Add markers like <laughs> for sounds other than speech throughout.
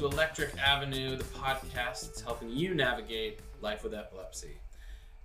to Electric Avenue, the podcast that's helping you navigate life with epilepsy.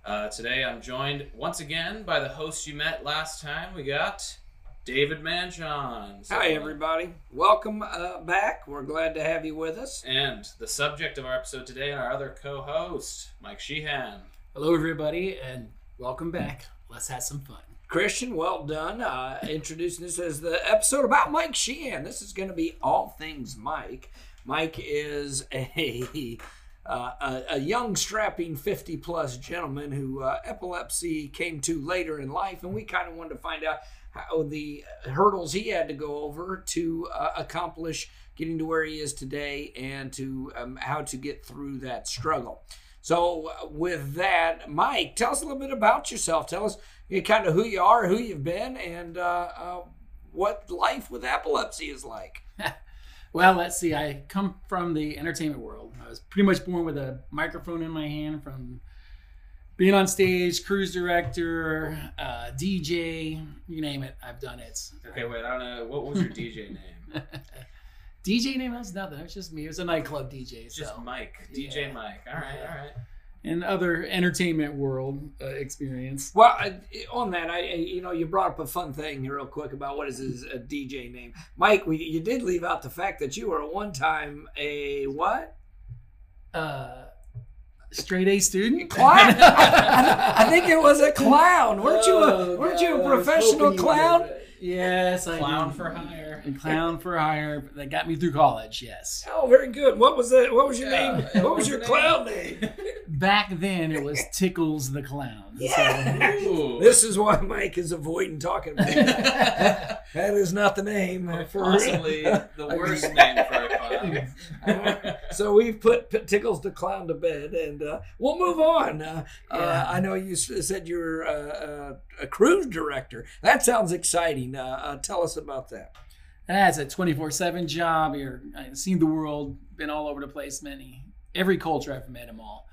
Uh, today, I'm joined once again by the host you met last time. We got David Manchon. So, Hi, everybody. Welcome uh, back. We're glad to have you with us. And the subject of our episode today, and our other co-host, Mike Sheehan. Hello, everybody, and welcome back. Let's have some fun. Christian, well done. Uh, introducing this as the episode about Mike Sheehan. This is going to be all things Mike. Mike is a <laughs> uh, a, a young, strapping 50 plus gentleman who uh, epilepsy came to later in life, and we kind of wanted to find out how the hurdles he had to go over to uh, accomplish getting to where he is today and to um, how to get through that struggle. So, uh, with that, Mike, tell us a little bit about yourself. Tell us you kind of who you are, who you've been, and uh, uh, what life with epilepsy is like. Well, let's see. I come from the entertainment world. I was pretty much born with a microphone in my hand from being on stage, cruise director, uh, DJ, you name it. I've done it. Okay, wait, I don't know. What was your DJ name? <laughs> DJ name was nothing. It was just me. It was a nightclub DJ. Just. Mike. DJ Yeah. Mike. All right, all right. And other entertainment world uh, experience. Well, I, on that, I I- you know you brought up a fun thing here real quick about what is his uh, DJ name, Mike. We, you did leave out the fact that you were at one time a what? Uh, straight A student. <laughs> Clown. I, I think it was a clown. Weren't you a Oh, weren't you God, a I was professional clown? Yes, I Clown did. for hire. And clown for hire. That got me through college. Yes. Oh, very good. What was that? What was your Yeah, name? yeah, What was your the clown name? name? <laughs> Back then, it was Tickles the clown. <laughs> Ooh. This is why Mike is avoiding talking about it. <laughs> that is not the name for Possibly the worst name for a clown. so we've put, put Tickles the Clown to bed, and uh, we'll move on. Uh, uh, Yeah. I know you said you're uh, uh, a cruise director. That sounds exciting. Uh, uh, tell us about that. That's a 24 7 job. You're, I've seen the world, been all over the place, many, every culture I've met them all.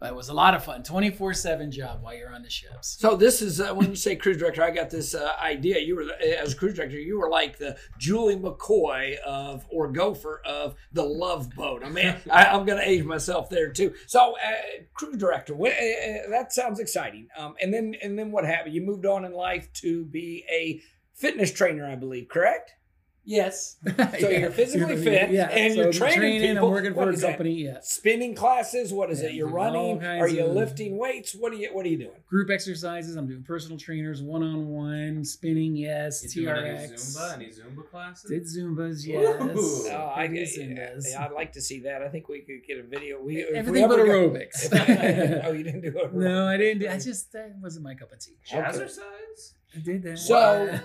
But it was a lot of fun. 24 7 job while you're on the ships. So this is uh, when you say cruise director. I got this uh, idea. You were as a cruise director. You were like the Julie McCoy of or Gopher of the Love Boat. I mean, I, I'm going to age myself there too. So uh, cruise director. uh, uh, that sounds exciting. Um, and then and then what happened? You moved on in life to be a fitness trainer, I believe. Correct. Yes. <laughs> So you're physically fit, and you're training people. I'm working What for a is that? company. Yes. Spinning classes. What is Yeah, it? You're running. Are you of- lifting weights? What are you What are you doing? Group exercises. I'm doing personal trainers, one on one, spinning. Yes. You doing TRX. any Zumba? Any Zumba classes? Did Zumbas. Yes. Ooh. Oh, I did Zumbas. Yeah, I'd like to see that. I think we could get a video. We if we Everything but ever go- aerobics. <laughs> oh, you didn't do it. <laughs> no, I didn't. do- I just that wasn't my cup of tea. Jazzercise? I did that. So, <laughs>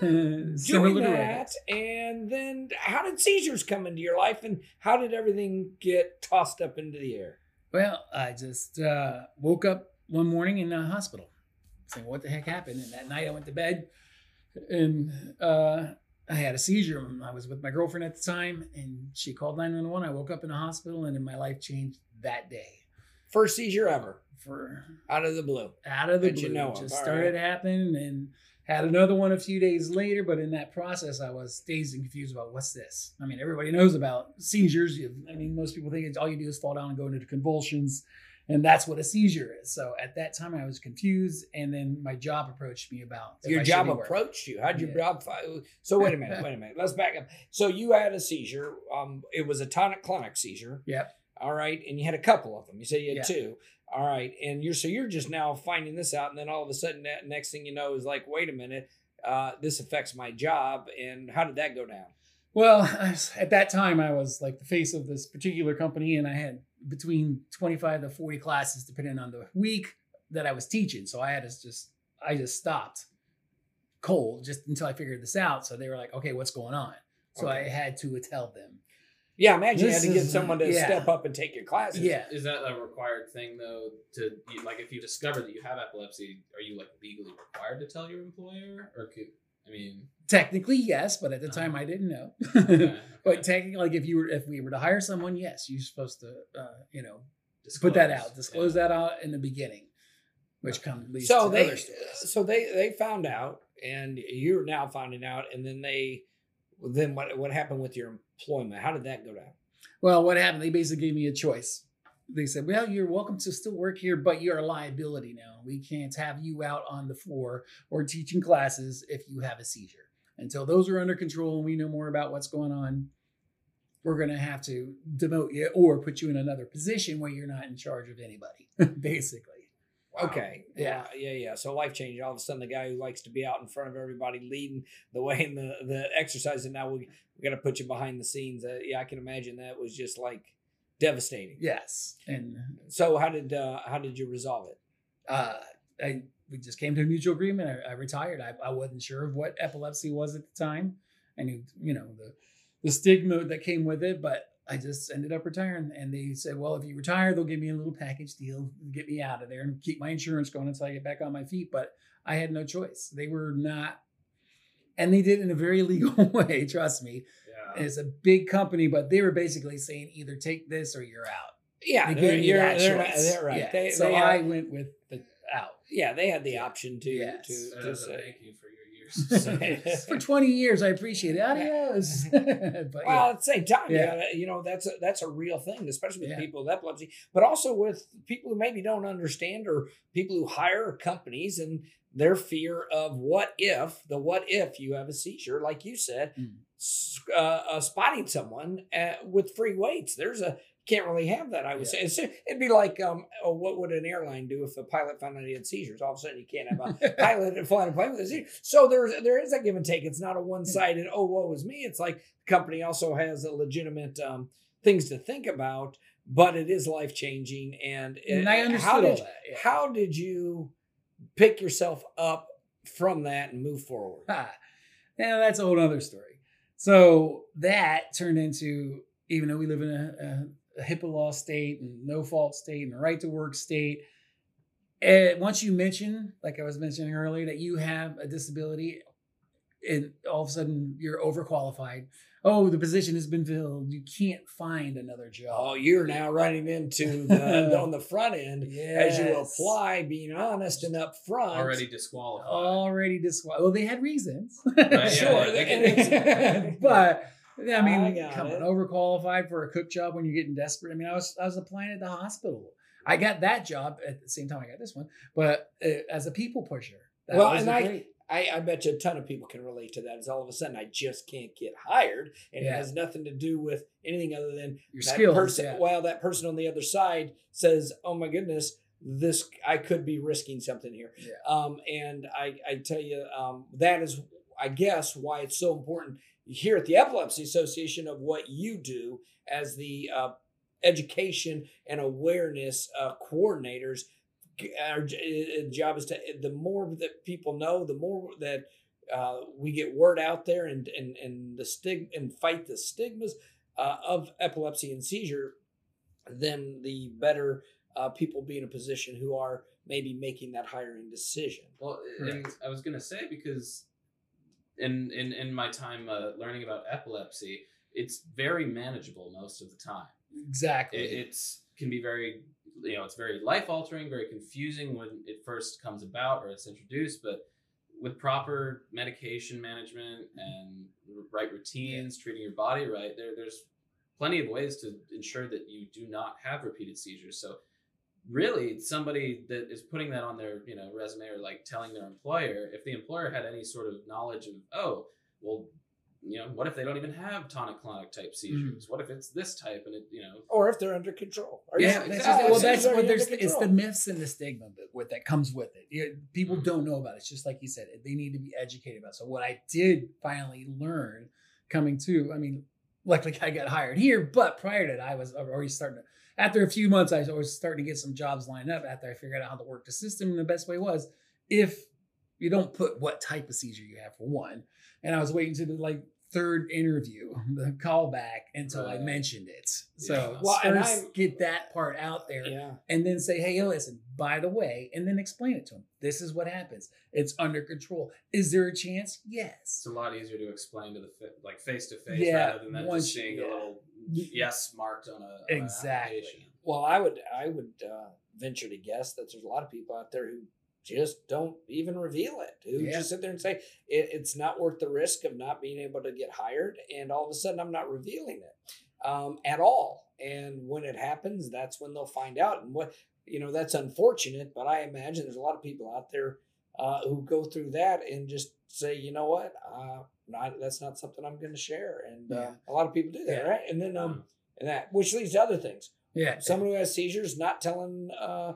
doing that, and then how did seizures come into your life, and how did everything get tossed up into the air? Well, I just uh, woke up one morning in the hospital, saying, "What the heck happened?" And that night, I went to bed, and uh, I had a seizure. I was with my girlfriend at the time, and she called nine one one. I woke up in the hospital, and then my life changed that day. First seizure ever, For out of the blue. out of the That blue, you know of. just All started right. happening, and had another one a few days later. But in that process, I was dazed and confused about what's this. I mean, everybody knows about seizures. I mean, most people think it's all you do is fall down and go into convulsions, and that's what a seizure is. So at that time, I was confused, and then my job approached me about Your job approached you. How'd your Yeah. job? Fi- so wait a minute. <laughs> Wait a minute. Let's back up. So you had a seizure. Um, it was a tonic-clonic seizure. Yep. All right, and you had a couple of them. You said you had Yeah. two. All right, and you're so you're just now finding this out, and then all of a sudden, that next thing you know is like, wait a minute, uh, this affects my job. And how did that go down? Well, I was- <laughs> at that time, I was like the face of this particular company, and I had between 25 to 40 classes, depending on the week that I was teaching. So I had to just, I just stopped cold just until I figured this out. So they were like, okay, what's going on? So I had to tell them. Yeah, imagine you had to get someone to yeah. step up and take your classes. Yeah. Is that a required thing though? To like, if you discover that you have epilepsy, are you like legally required to tell your employer, or could I mean? Technically, yes, but at the time I didn't know. okay, <laughs> but technically, like if you were, if we were to hire someone, yes, you're supposed to, uh, you know, put that out, disclose Yeah. that out in the beginning, which comes leads So to they, other stories. so they they found out, and you're now finding out, and then they then what what happened with your How did that go down? Well, what happened? They basically gave me a choice. They said, "Well, you're welcome to still work here, but you're a liability now. We can't have you out on the floor or teaching classes if you have a seizure. Until those are under control and we know more about what's going on, we're going to have to demote you or put you in another position where you're not in charge of anybody, <laughs> basically." Okay. Yeah. Yeah. Yeah. So life changing. All of a sudden, the guy who likes to be out in front of everybody, leading the way in the the exercise, and now we we got to put you behind the scenes. Uh, yeah, I can imagine that was just like devastating. Yes, and So how did uh, how did you resolve it? uh, I we just came to a mutual agreement. I, I retired. I, I wasn't sure of what epilepsy was at the time. I knew, you know, the the stigma that came with it, but I just ended up retiring. And they said, well, if you retire, they'll give me a little package deal, get me out of there, and keep my insurance going until I get back on my feet. But I had no choice. They were not, and they did it in a very <laughs> legal way. Trust me. Yeah. It's a big company, but they were basically saying either take this or you're out. Yeah, They they're, gave you're, that they're, choice. they're right. Yeah. They, so they I had, went with the out. yeah, they had the option to Yes. to, to say. thank you for your years. <laughs> service. <laughs> For 20 years, I appreciate it. Adios. Mm-hmm. <laughs> but Well, yeah. at the same time, Yeah. yeah, you know that's a, that's a real thing, especially with Yeah. people with epilepsy, but also with people who maybe don't understand or people who hire companies and their fear of what if the what if you have a seizure, like you said, Mm. uh, uh, spotting someone uh, with free weights. There's a can't really have that. I would say it's, it'd be like um, oh, what would an airline do if a pilot found out he had seizures? All of a sudden, you can't have a <laughs> pilot flying a plane with a seizure. So there's there is a give and take. It's not a one sided. Oh, woe is me. It's like the company also has a legitimate um, things to think about, but it is life changing. And, and I understood how did that. yeah. how did you pick yourself up from that and move forward? <laughs> Ha. Now that's a whole other story. So that turned into, even though we live in a, a, a HIPAA law state and no fault state and a right to work state, eh, once you mention, like I was mentioning earlier, that you have a disability, and all of a sudden you're overqualified. Oh, the position has been filled. You can't find another job. Oh, you're now running into the <laughs> on the front end as you apply, being honest and upfront. Already disqualified. already disqualified. Well, they had reasons. <laughs> yeah, sure, they can- <laughs> but I mean, I come it. on, overqualified for a cook job when you're getting desperate. I mean, I was I was applying at the hospital. I got that job at the same time I got this one, but uh, as a people pusher. That Well, was and a I- great- I, I bet you a ton of people can relate to that. Is all of a sudden I just can't get hired, and it has nothing to do with anything other than your that skills. person. yeah. Well, that person on the other side says, "Oh my goodness, this I could be risking something here." Yeah. Um, and I, I tell you, um, that is, I guess, why it's so important here at the Epilepsy Association of what you do as the uh, education and awareness uh, coordinators. Our uh, job is to the more that people know, the more that uh, we get word out there and and and the stig and fight the stigmas uh, of epilepsy and seizure, then the better uh, people be in a position who are maybe making that hiring decision. Well, and I was gonna say because in in in my time uh, learning about epilepsy, it's very manageable most of the time. exactly. It, it's can be very you know it's very life altering, very confusing when it first comes about or it's introduced, but with proper medication management mm-hmm. and right routines, treating your body right, there there's plenty of ways to ensure that you do not have repeated seizures. So really somebody that is putting that on their you know resume or like telling their employer if the employer had any sort of knowledge of oh well you know what if they don't even have tonic clonic type seizures what if it's this type and it you know Or if they're under control. Are Yeah, that's exactly. well, that's what there's. under It's the myths and the stigma that with that comes with it. You- people Mhm. don't know about it. It's just like you said. They need to be educated about. it. So what I did finally learn coming to, I mean, luckily I got hired here, but prior to that, I was already starting to. After a few months, I was starting to get some jobs lined up. After I figured out how to work the system, and the best way was if you don't put what type of seizure you have for one, and I was waiting to the like third interview, <laughs> the callback until I Right. mentioned it. So Yeah. Well, and first I'm- get that part out there Yeah. and then say, hey, listen, by the way, and then explain it to them. This is what happens. It's under control. Is there a chance? Yes. it's a lot easier to explain to the like face to face Yeah, rather than them once- just seeing yeah. a little yes marked on a on an Exactly. Well, I would I would uh, venture to guess that there's a lot of people out there who just don't even reveal it. Who Yeah. just sit there and say it, it's not worth the risk of not being able to get hired, and all of a sudden I'm not revealing it um, at all. And when it happens, that's when they'll find out. And what you know, that's unfortunate. But I imagine there's a lot of people out there uh, who go through that and just say, you know what, uh, not that's not something I'm going to share. And uh, Yeah. a lot of people do that, Yeah. right? And then um, and that which leads to other things Yeah. someone who has seizures not telling uh,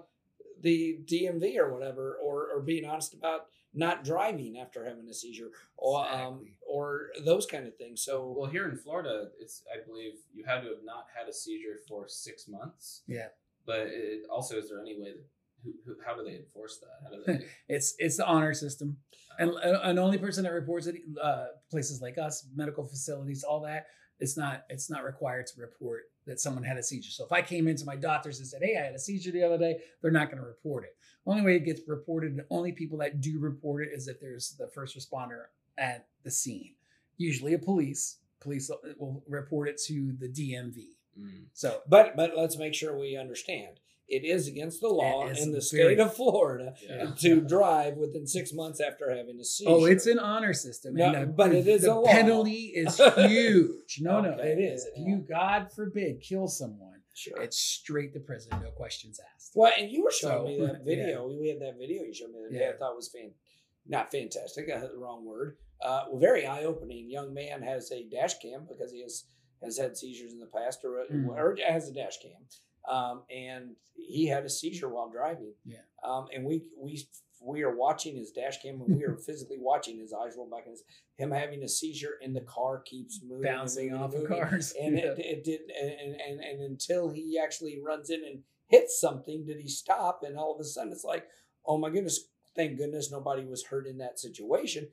the DMV or whatever, or or being honest about not driving after having a seizure, or um, or those kind of things. So Well, here in Florida, it's I believe you had to have not had a seizure for six months. Yeah. But it, also, is there any way that who, who, how do they enforce that? How do they? <laughs> It's it's the honor system, and and the only person that reports it, uh, places like us, medical facilities, all that, it's not it's not required to report that someone had a seizure. So if I came into my doctors and said, "Hey, I had a seizure the other day," they're not going to report it. Only way it gets reported, and only people that do report it is if there's the first responder at the scene, usually a police. Police will report it to the DMV. Mm. So but but let's make sure we understand. It is against the law in the very- state of Florida Yeah. <laughs> to drive within six months after having a seizure. Oh, it's an honor system. No, and the- but it is the a law. penalty is <laughs> huge. No, no, it is. If you, God forbid, kill someone, sure. it's straight to prison, no questions asked. Well, and you were showing So, me <laughs> that yeah. video. We had that video you showed me the other day. Yeah. I thought was fan, not fantastic. I had the wrong word. Uh, well, very eye opening. Young man has a dash cam because he has has had seizures in the past, or, Mm. or has a dash cam, um, and he had a seizure while driving. Yeah. Um, and we we we are watching his dash cam, and we are <laughs> physically watching his eyes roll back, and his, him having a seizure, and the car keeps moving, Bouncing moving, off of cars. and Yeah. it, it did and, and and until he actually runs in and hits something did he stop and all of a sudden it's like oh my goodness thank goodness nobody was hurt in that situation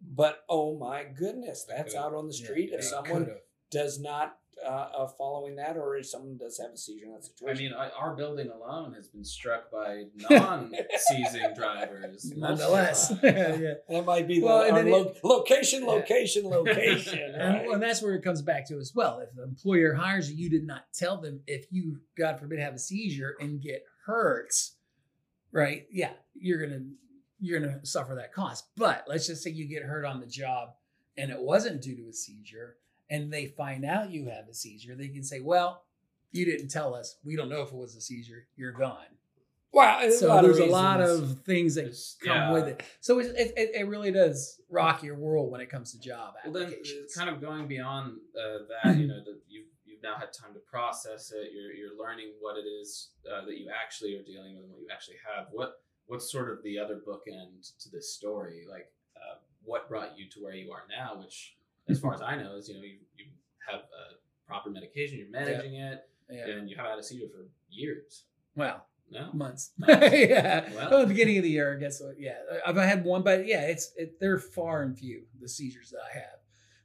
but oh my goodness that's out on the Yeah, street if someone could've. does not uh, uh following that or if someone does have a seizure in that I mean, I, our building alone has been struck by non-seizing <laughs> drivers. Nonetheless, multiple times. <laughs> yeah. that might be the Well, and our then lo- location Yeah. location <laughs> location And, and that's where it comes back to as well. If the employer hires you, you did not tell them if you, God forbid, have a seizure and get hurt, right? Yeah, you're gonna you're gonna suffer that cost. But let's just say you get hurt on the job and it wasn't due to a seizure, and they find out you have a seizure, they can say, "Well, you didn't tell us. We don't know if it was a seizure. You're gone." wow there's So a lot there's of a lot of things that It's- come yeah. with it. So it, it, it- it really does rock your world when it comes to job Well, then, kind of going beyond uh, that, you know, that you've you've now had time to process it. You're you're learning what it is uh, that you actually are dealing with and what you actually have. What what's sort of the other bookend to this story? Like, uh, what brought you to where you are now? Which, as far as I know, is you know you you have proper medication. You're managing it, yeah. and you haven't had a seizure for years. Well, No, months. Months. <laughs> yeah. Well. Well, the beginning of the year, I guess. Yeah, I've had one, but yeah, it's it, they're far and few the seizures that I have,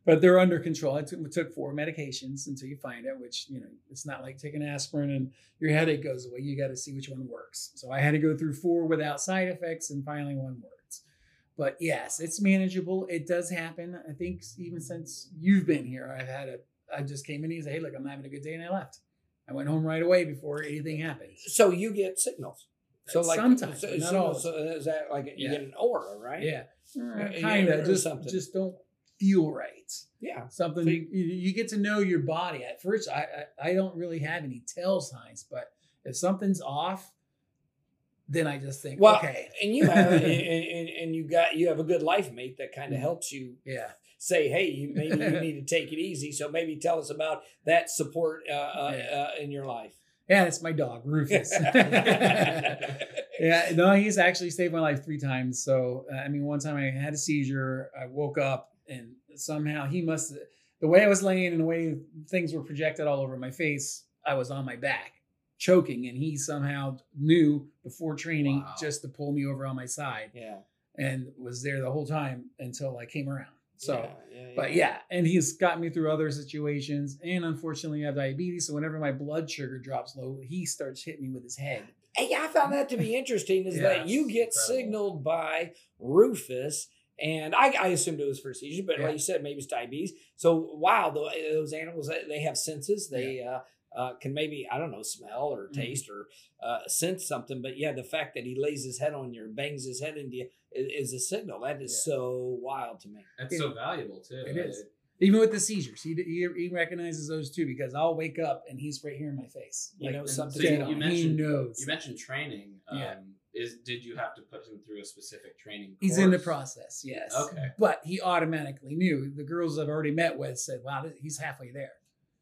but they're under control. I took, took four medications until you find it, which you know it's not like taking aspirin and your headache goes away. You got to see which one works. So I had to go through four without side effects, and finally one works. But yes, it's manageable. It does happen. I think even since you've been here, I've had a. I just came in and said, "Hey, look, I'm having a good day," and I left. I went home right away before anything happened. so you get signals uh, so like Sometimes, so, not so, all. so is that like you Yeah. get an aura right Yeah, Yeah, kind of. Just something. just don't feel right. yeah Something So you, you get to know your body. At first, I, I I don't really have any tell signs, but if something's off, then I just think, Well, okay, and you have <laughs> and, and, and you got you have a good life mate that kind of Mhm. helps you yeah, say hey you maybe you <laughs> need to take it easy so maybe tell us about that support uh, uh, Yeah. uh, in your life yeah, it's my dog Rufus. <laughs> yeah, no, he's actually saved my life three times. So uh, I mean, one time I had a seizure. I woke up and somehow he must. The way I was laying and the way things were projected all over my face, I was on my back, choking, and he somehow knew before training Wow. just to pull me over on my side yeah and was there the whole time until I came around. So. yeah, yeah, But yeah, and he's got me through other situations. And unfortunately, I have diabetes. So whenever my blood sugar drops low, he starts hitting me with his head. Hey, I found that to be interesting is Yeah, that you get incredible. signaled by Rufus, and I, I assumed it was for seizure, but Yeah. like you said, maybe it's diabetes. So wow, tho- those animals they have senses. They uh, uh, can maybe I don't know smell or Mhm. taste or uh, sense something. But yeah, the fact that he lays his head on you, or bangs his head into you, is, is a signal. That is Yeah. so wild to me. It's so valuable too. It is. Even with the seizures, he, he he recognizes those too because I'll wake up and he's right here in my face. You know something- So you, you on. he mentioned knows. you mentioned training. Um, Yeah. Is did you have to put him through a specific training? He's in the process, yes. Okay. But he automatically knew. The girls I've already met with said, "Wow, he's halfway there."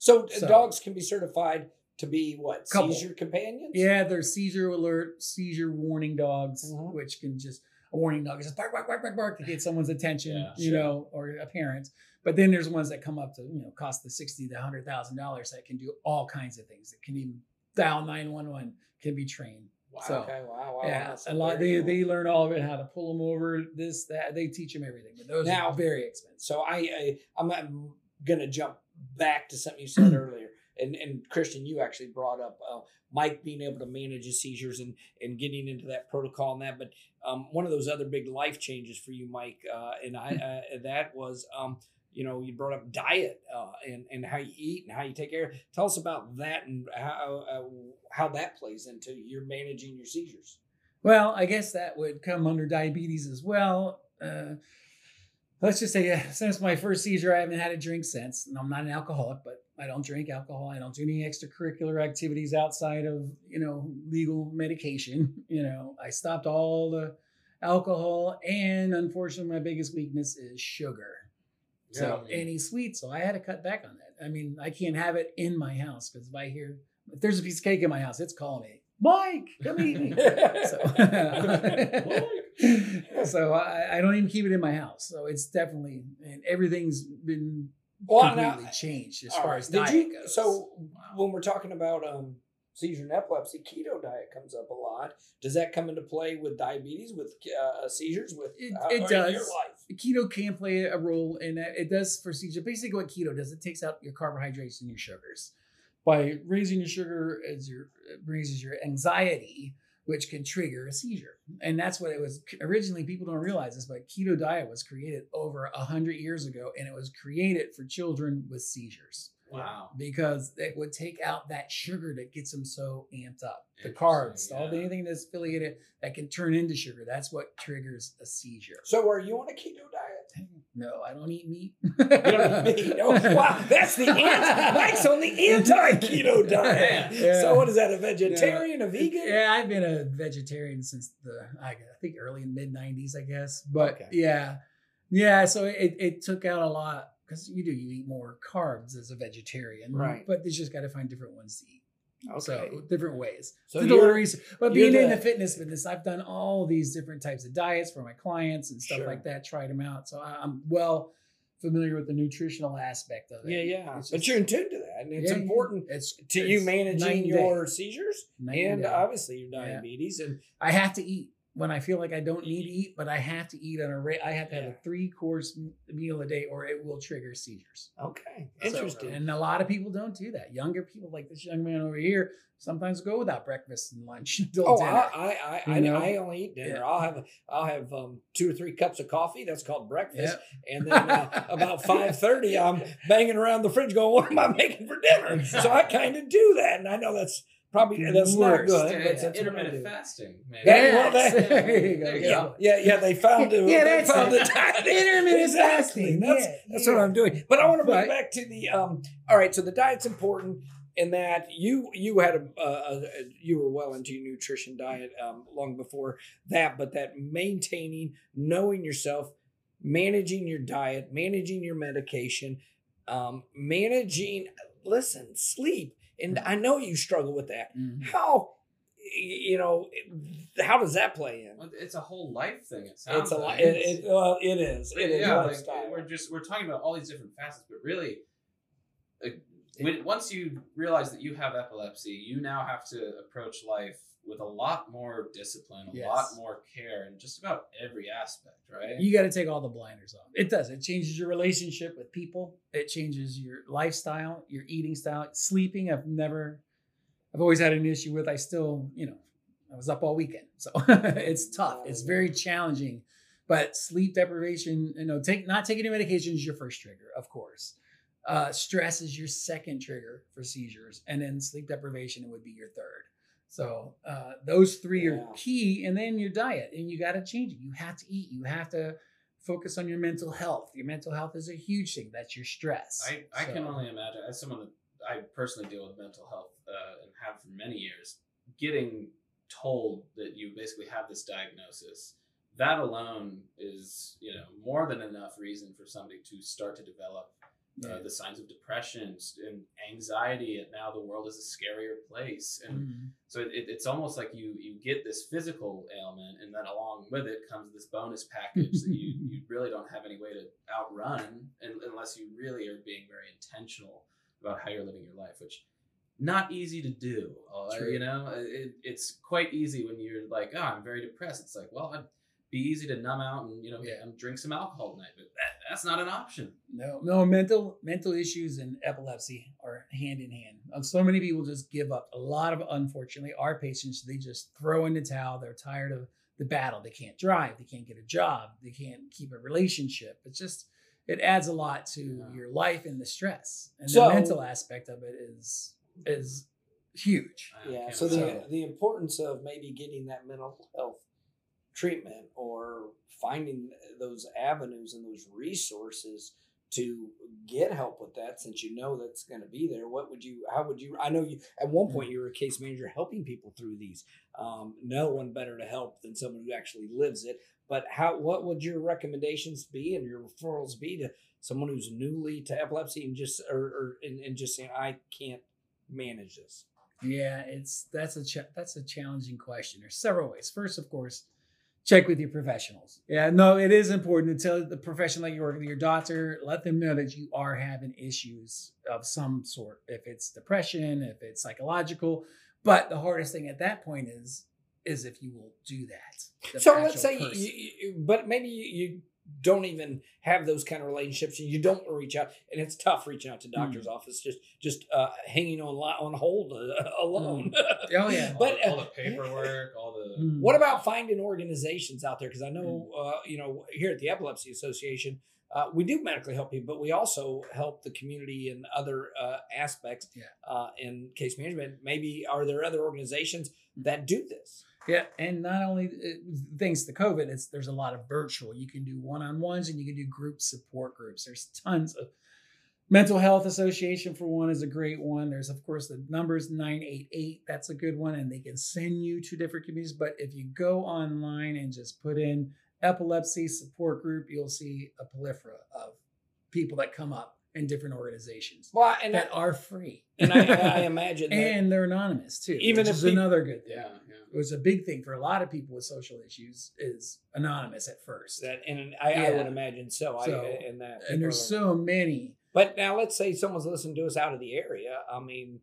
So, uh, So- dogs can be certified to be what Couple. seizure companions. Yeah, there's seizure alert, seizure warning dogs, Mhm. which can just a warning dog is just bark, bark, bark, bark, bark to get someone's attention, Yeah, you sure. know, or a parent. But then there's ones that come up to you know cost the sixty to hundred thousand dollars that can do all kinds of things. That can even dial nine one one, can be trained. Wow. So, Okay. Wow. wow yeah, a lot. They cool. they learn all of it, how to pull them over, this that. They teach them everything. But those Now- are very expensive. So I, I I'm, I'm gonna jump back to something you said earlier, and and Christian, you actually brought up uh, Mike being able to manage his seizures and and getting into that protocol and that. But um, one of those other big life changes for you, Mike, uh, and I uh, that was um, you know you brought up diet uh, and and how you eat and how you take care. Tell us about that and how uh, how that plays into your managing your seizures. Well, I guess that would come under diabetes as well. Let's just say, uh, since my first seizure, I haven't had a drink since. And I'm not an alcoholic, but I don't drink alcohol. I don't do any extracurricular activities outside of you know legal medication. <laughs> You know, I stopped all the alcohol, and unfortunately, my biggest weakness is sugar. Yeah, So Yeah. any sweet, so I had to cut back on that. I mean, I can't have it in my house because if I hear if there's a piece of cake in my house, it's calling me, Mike, come eat me. <laughs> So, <laughs> <laughs> so I, I don't even keep it in my house. So it's definitely and everything's been Well, now- completely changed as far right. as Did diet you, goes. So when we're talking about um, seizure and epilepsy, keto diet comes up a lot. Does that come into play with diabetes, with uh, seizures, with It- uh, it does. your life? keto can play a role in that. It does for seizure. Basically, what keto does, it takes out your carbohydrates and your sugars. By raising your sugar as your it raises your anxiety, which can trigger a seizure. And that's what it was originally. People don't realize this, but keto diet was created over a hundred years ago, and it was created for children with seizures Wow. because it would take out that sugar that gets them so amped up. The carbs, all the, anything that's affiliated that can turn into sugar. That's what triggers a seizure. So are you on a keto diet? No, I don't eat meat. You don't eat meat. <laughs> Oh, wow, that's the anti. Mike's on the anti-keto <laughs> diet. Yeah. So what is that? A vegetarian? A vegan? Yeah, I've been a vegetarian since the I think early mid '90s, I guess. But Okay. yeah, yeah. So it it took out a lot because you do you eat more carbs as a vegetarian, Right. But you just got to find different ones to eat. So different ways. So to you're- But being in the- the fitness business, I've done all these different types of diets for my clients and stuff Sure. like that. Tried them out, so I'm well familiar with the nutritional aspect of it. Yeah, yeah. It's But you're in tune to that, and it's Yeah, yeah. important It's to you it's night managing your day. seizures and day. obviously your Yeah. diabetes. And I have to eat when I feel like I don't need to eat, but I have to eat on a rate. I have to have Yeah. a three course meal a day, or it will trigger seizures. okay, So- interesting. and a lot of people don't do that. Younger people, like this young man over here, sometimes go without breakfast and lunch <laughs> until Oh, dinner. I, I, I, You know? I only eat dinner. Yeah. I'll have, I'll have um, two or three cups of coffee. That's called breakfast. Yeah. And then uh, about five thirty, I'm <laughs> banging around the fridge, going, "What am I making for dinner?" So I kind of do that, and I know that's probably that's not good, Yeah, that's intermittent fasting. Maybe. That- well, Yes. <laughs> that- there you go. There you Yeah. go. Yeah, yeah, they found it. Yeah, they that's found the diet. Intermittent <laughs> exactly. fasting. That's Yeah, that's yeah. what I'm doing. But I want to bring Right. back to the um. All right, so the diet's important in that you you had a, a, a you were well into your nutrition diet um, long before that, but that maintaining, knowing yourself, managing your diet, managing your medication, um, managing. Listen, sleep, and I know you struggle with that. Mhm. How you know how does that play in? Well, It's a whole life thing. It sounds It's a lot. like. It, it, well, it is. It is yeah, like, lifestyle. we're just we're talking about all these different facets, but really, like, when, once you realize that you have epilepsy, you now have to approach life with a lot more discipline, a Yes. lot more care, in just about every aspect, right? You got to take all the blinders off. It does. It changes your relationship with people. It changes your lifestyle, your eating style, sleeping. I've never, I've always had an issue with. I still, you know, I was up all weekend, so <laughs> it's tough. It's very challenging. But sleep deprivation, you know, take not taking your medication is your first trigger, of course. Uh, stress is your second trigger for seizures, and then sleep deprivation would be your third. So uh, those three Yeah. are key, and then your diet, and you got to change it. You have to eat. You have to focus on your mental health. Your mental health is a huge thing. That's your stress. I, I can only imagine as someone that I personally deal with mental health uh, and have for many years, getting told that you basically have this diagnosis, that alone is you know more than enough reason for somebody to start to develop Yeah. uh, the signs of depression and anxiety. And now the world is a scarier place, and Mhm. so it, it, it's almost like you you get this physical ailment, and then along with it comes this bonus package that you, <laughs> you really don't have any way to outrun, un unless you really are being very intentional about how you're living your life, which not easy to do. uh, you know, it, it's quite easy when you're like, oh, I'm very depressed. It's like, well, I'd be easy to numb out and you know Yeah. drink some alcohol tonight, but that, that's not an option. No, no, mental mental issues and epilepsy are hand in hand. Uh, so many people just give up. A lot of, unfortunately, our patients they just throw in the towel. They're tired of the battle. They can't drive. They can't get a job. They can't keep a relationship. It's just it adds a lot to Yeah. your life and the stress. And So- the mental aspect of it is is huge. Yeah. So the imagine. the importance of maybe getting that mental health treatment or finding those avenues and those resources to get help with that since you know that's going to be there what would you how would you i know you at one point you were a case manager helping people through these um, no one better to help than someone who actually lives it but how what would your recommendations be and your referrals be to someone who's newly to epilepsy and just or, or and, and just saying i can't manage this Yeah, it's that's a cha- that's a challenging question. There's several ways. First, of course, check with your professionals. Yeah, no, it is important to tell the professional that you work with your doctor. Let them know that you are having issues of some sort. If it's depression, if it's psychological, but the hardest thing at that point is is if you will do that. So let's say, you, you, you- but maybe you, you don't even have those kind of relationships, and you don't reach out, and it's tough reaching out to Hmm. doctor's office, just just uh, hanging on li- on hold uh, <laughs> alone. Oh yeah. <laughs> but, the, all uh, the paperwork, all the Mm. What about finding organizations out there? Because I know, Hmm. uh, you know, here at the Epilepsy Association, uh, we do medically help people, but we also help the community in other uh, aspects Yeah. uh, in case management. Maybe are there other organizations that do this? Yeah, and not only uh, thanks to COVID, it's there's a lot of virtual. You can do one-on-ones and you can do group support groups. There's tons of mental health association for one is a great one. There's of course the numbers 988. That's a good one, and they can send you to different communities. But if you go online and just put in epilepsy support group, you'll see a plethora of people that come up in different organizations Well, and that are free. and I, I <laughs> imagine that and they're anonymous too. Even if is peop- another good thing yeah, yeah. it was a big thing for a lot of people with social issues is anonymous at first that, and I, I Yeah. would imagine so. So, I, and that, and there's are- so many But now, let's say someone's listening to us out of the area. I mean,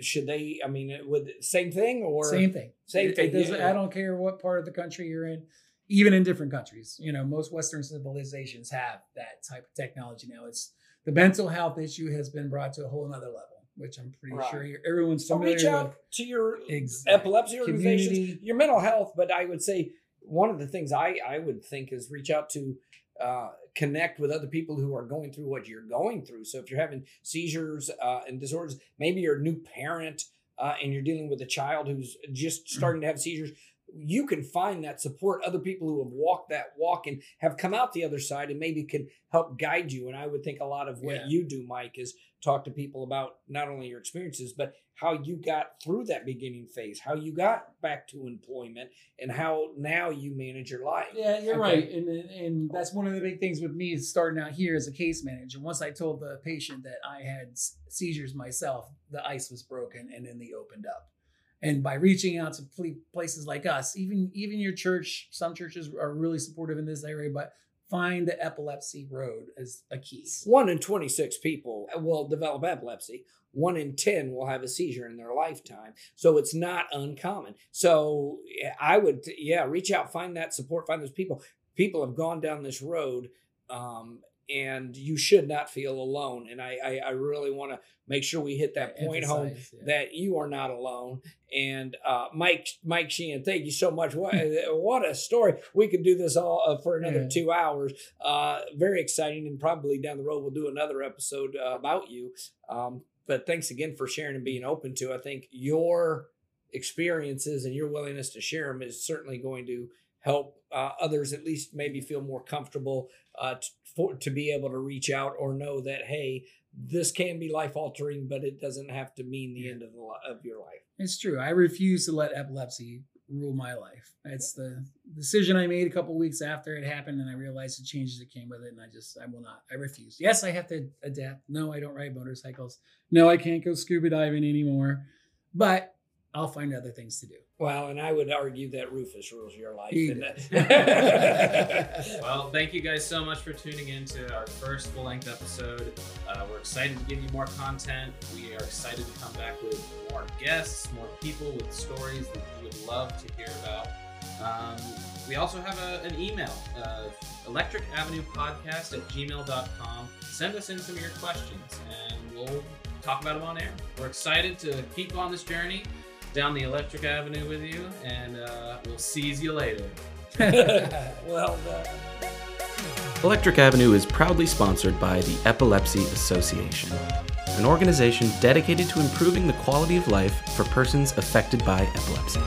should they? I mean, would same thing or same thing Same It- thing, it yeah. i don't care what part of the country you're in even in different countries you know most western civilizations have that type of technology now it's the mental health issue has been brought to a whole nother level which i'm pretty Right. sure you're, everyone's So familiar reach out with to your Exactly. epilepsy organizations, Community. your mental health. But I would say one of the things I, I would think is reach out to uh, connect with other people who are going through what you're going through. So if you're having seizures uh, and disorders, maybe you're a new parent uh, and you're dealing with a child who's just starting to have seizures. You can find that support, other people who have walked that walk and have come out the other side and maybe can help guide you. And I would think a lot of what Yeah. you do, Mike, is talk to people about not only your experiences, but how you got through that beginning phase, how you got back to employment, and how now you manage your life. Yeah, you're Okay. right, and and- and that's one of the big things with me starting out here as a case manager. Once I told the patient that I had seizures myself, the ice was broken, and then they opened up. And by reaching out to places like us, even even your church, some churches are really supportive in this area, but find the epilepsy road as a key. One in 26 people will develop epilepsy. One in 10 will have a seizure in their lifetime. So it's not uncommon. So I would, yeah, reach out, find that support, find those people. People have gone down this road um, and you should not feel alone. And I, I, I really want to make sure we hit that point home yeah. that you are not alone. And uh, Mike, Mike Sheehan, thank you so much. What, <laughs> what a story! We could do this all uh, for another Yeah. two hours. Uh, very exciting, and probably down the road we'll do another episode uh, about you. Um, but thanks again for sharing and being open to. I think your experiences and your willingness to share them is certainly going to help uh, others at least maybe feel more comfortable uh, t- for, to be able to reach out or know that hey this can be life altering but it doesn't have to mean the end of, the, li- of your life It's true. I refuse to let epilepsy rule my life. It's the decision I made a couple weeks after it happened, and I realized the changes that came with it, and I just, I will not. I refuse. Yes, I have to adapt. No, I don't ride motorcycles. No, I can't go scuba diving anymore. But I'll find other things to do. well and i would argue that rufus rules your life and that- <laughs> Well, thank you guys so much for tuning in to our first full length episode. Uh, we're excited to give you more content. We are excited to come back with more guests, more people with stories that you would love to hear about. Um, we also have a, an email, uh, electric avenue podcast at gmail.com. Send us in some of your questions and we'll talk about them on air. We're excited to keep on this journey down the electric avenue with you, and uh, we'll seize you later. <laughs> well uh, Electric Avenue is proudly sponsored by the Epilepsy Association, an organization dedicated to improving the quality of life for persons affected by epilepsy.